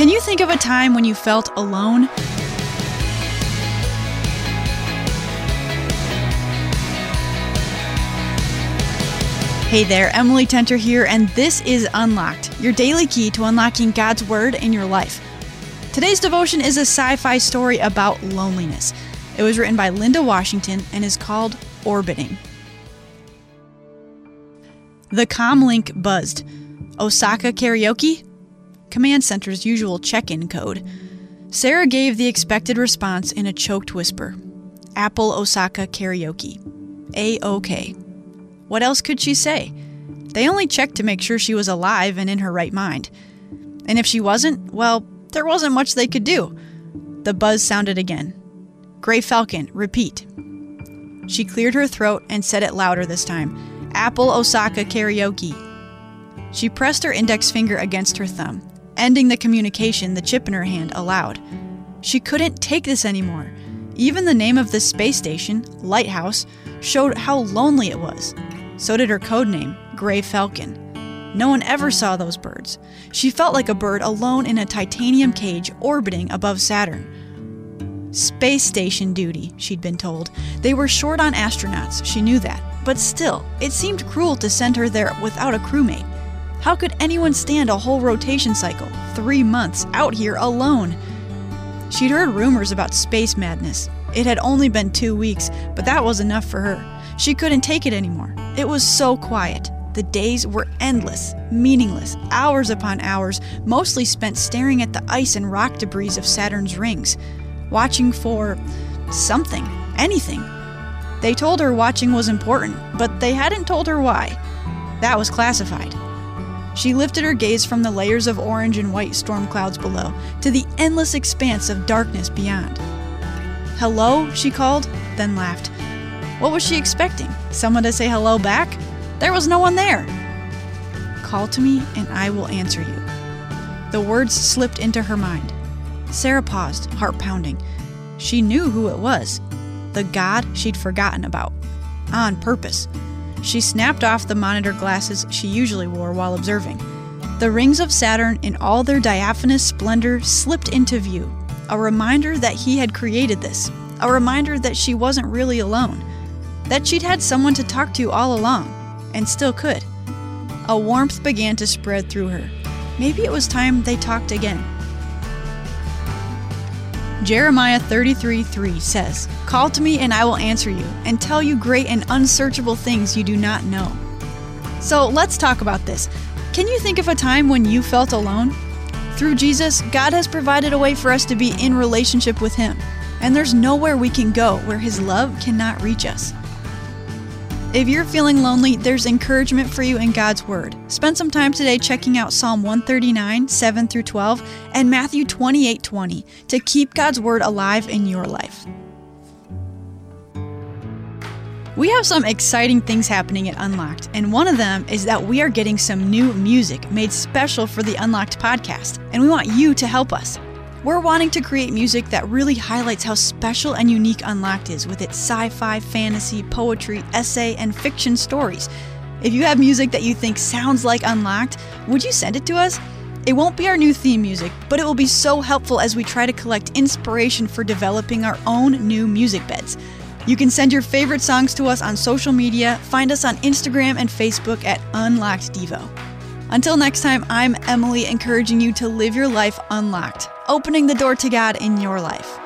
Can you think of a time when you felt alone? Hey there, Emily Tenter here, and this is Unlocked, your daily key to unlocking God's Word in your life. Today's devotion is a sci fi story about loneliness. It was written by Linda Washington and is called Orbiting. The comlink buzzed. Osaka karaoke? Command Center's usual check in code. Sarah gave the expected response in a choked whisper Apple Osaka karaoke. A OK. What else could she say? They only checked to make sure she was alive and in her right mind. And if she wasn't, well, there wasn't much they could do. The buzz sounded again. Gray Falcon, repeat. She cleared her throat and said it louder this time Apple Osaka karaoke. She pressed her index finger against her thumb, ending the communication the chip in her hand allowed. She couldn't take this anymore. Even the name of the space station, Lighthouse, showed how lonely it was. So did her code name, Gray Falcon. No one ever saw those birds. She felt like a bird alone in a titanium cage orbiting above Saturn. Space station duty, she'd been told. They were short on astronauts, she knew that. But still, it seemed cruel to send her there without a crewmate. How could anyone stand a whole rotation cycle, three months, out here alone? She'd heard rumors about space madness. It had only been two weeks, but that was enough for her. She couldn't take it anymore. It was so quiet. The days were endless, meaningless, hours upon hours, mostly spent staring at the ice and rock debris of Saturn's rings, watching for something, anything. They told her watching was important, but they hadn't told her why. That was classified. She lifted her gaze from the layers of orange and white storm clouds below to the endless expanse of darkness beyond. Hello, she called, then laughed. What was she expecting? Someone to say hello back? There was no one there. Call to me and I will answer you. The words slipped into her mind. Sarah paused, heart pounding. She knew who it was the God she'd forgotten about. On purpose. She snapped off the monitor glasses she usually wore while observing. The rings of Saturn in all their diaphanous splendor slipped into view, a reminder that he had created this, a reminder that she wasn't really alone, that she'd had someone to talk to all along, and still could. A warmth began to spread through her. Maybe it was time they talked again. Jeremiah 33 3 says, Call to me and I will answer you, and tell you great and unsearchable things you do not know. So let's talk about this. Can you think of a time when you felt alone? Through Jesus, God has provided a way for us to be in relationship with Him, and there's nowhere we can go where His love cannot reach us. If you're feeling lonely, there's encouragement for you in God's Word. Spend some time today checking out Psalm 139, 7 through 12, and Matthew 28, 20 to keep God's Word alive in your life. We have some exciting things happening at Unlocked, and one of them is that we are getting some new music made special for the Unlocked podcast, and we want you to help us. We're wanting to create music that really highlights how special and unique Unlocked is with its sci fi, fantasy, poetry, essay, and fiction stories. If you have music that you think sounds like Unlocked, would you send it to us? It won't be our new theme music, but it will be so helpful as we try to collect inspiration for developing our own new music beds. You can send your favorite songs to us on social media. Find us on Instagram and Facebook at Unlocked Devo. Until next time, I'm Emily, encouraging you to live your life unlocked, opening the door to God in your life.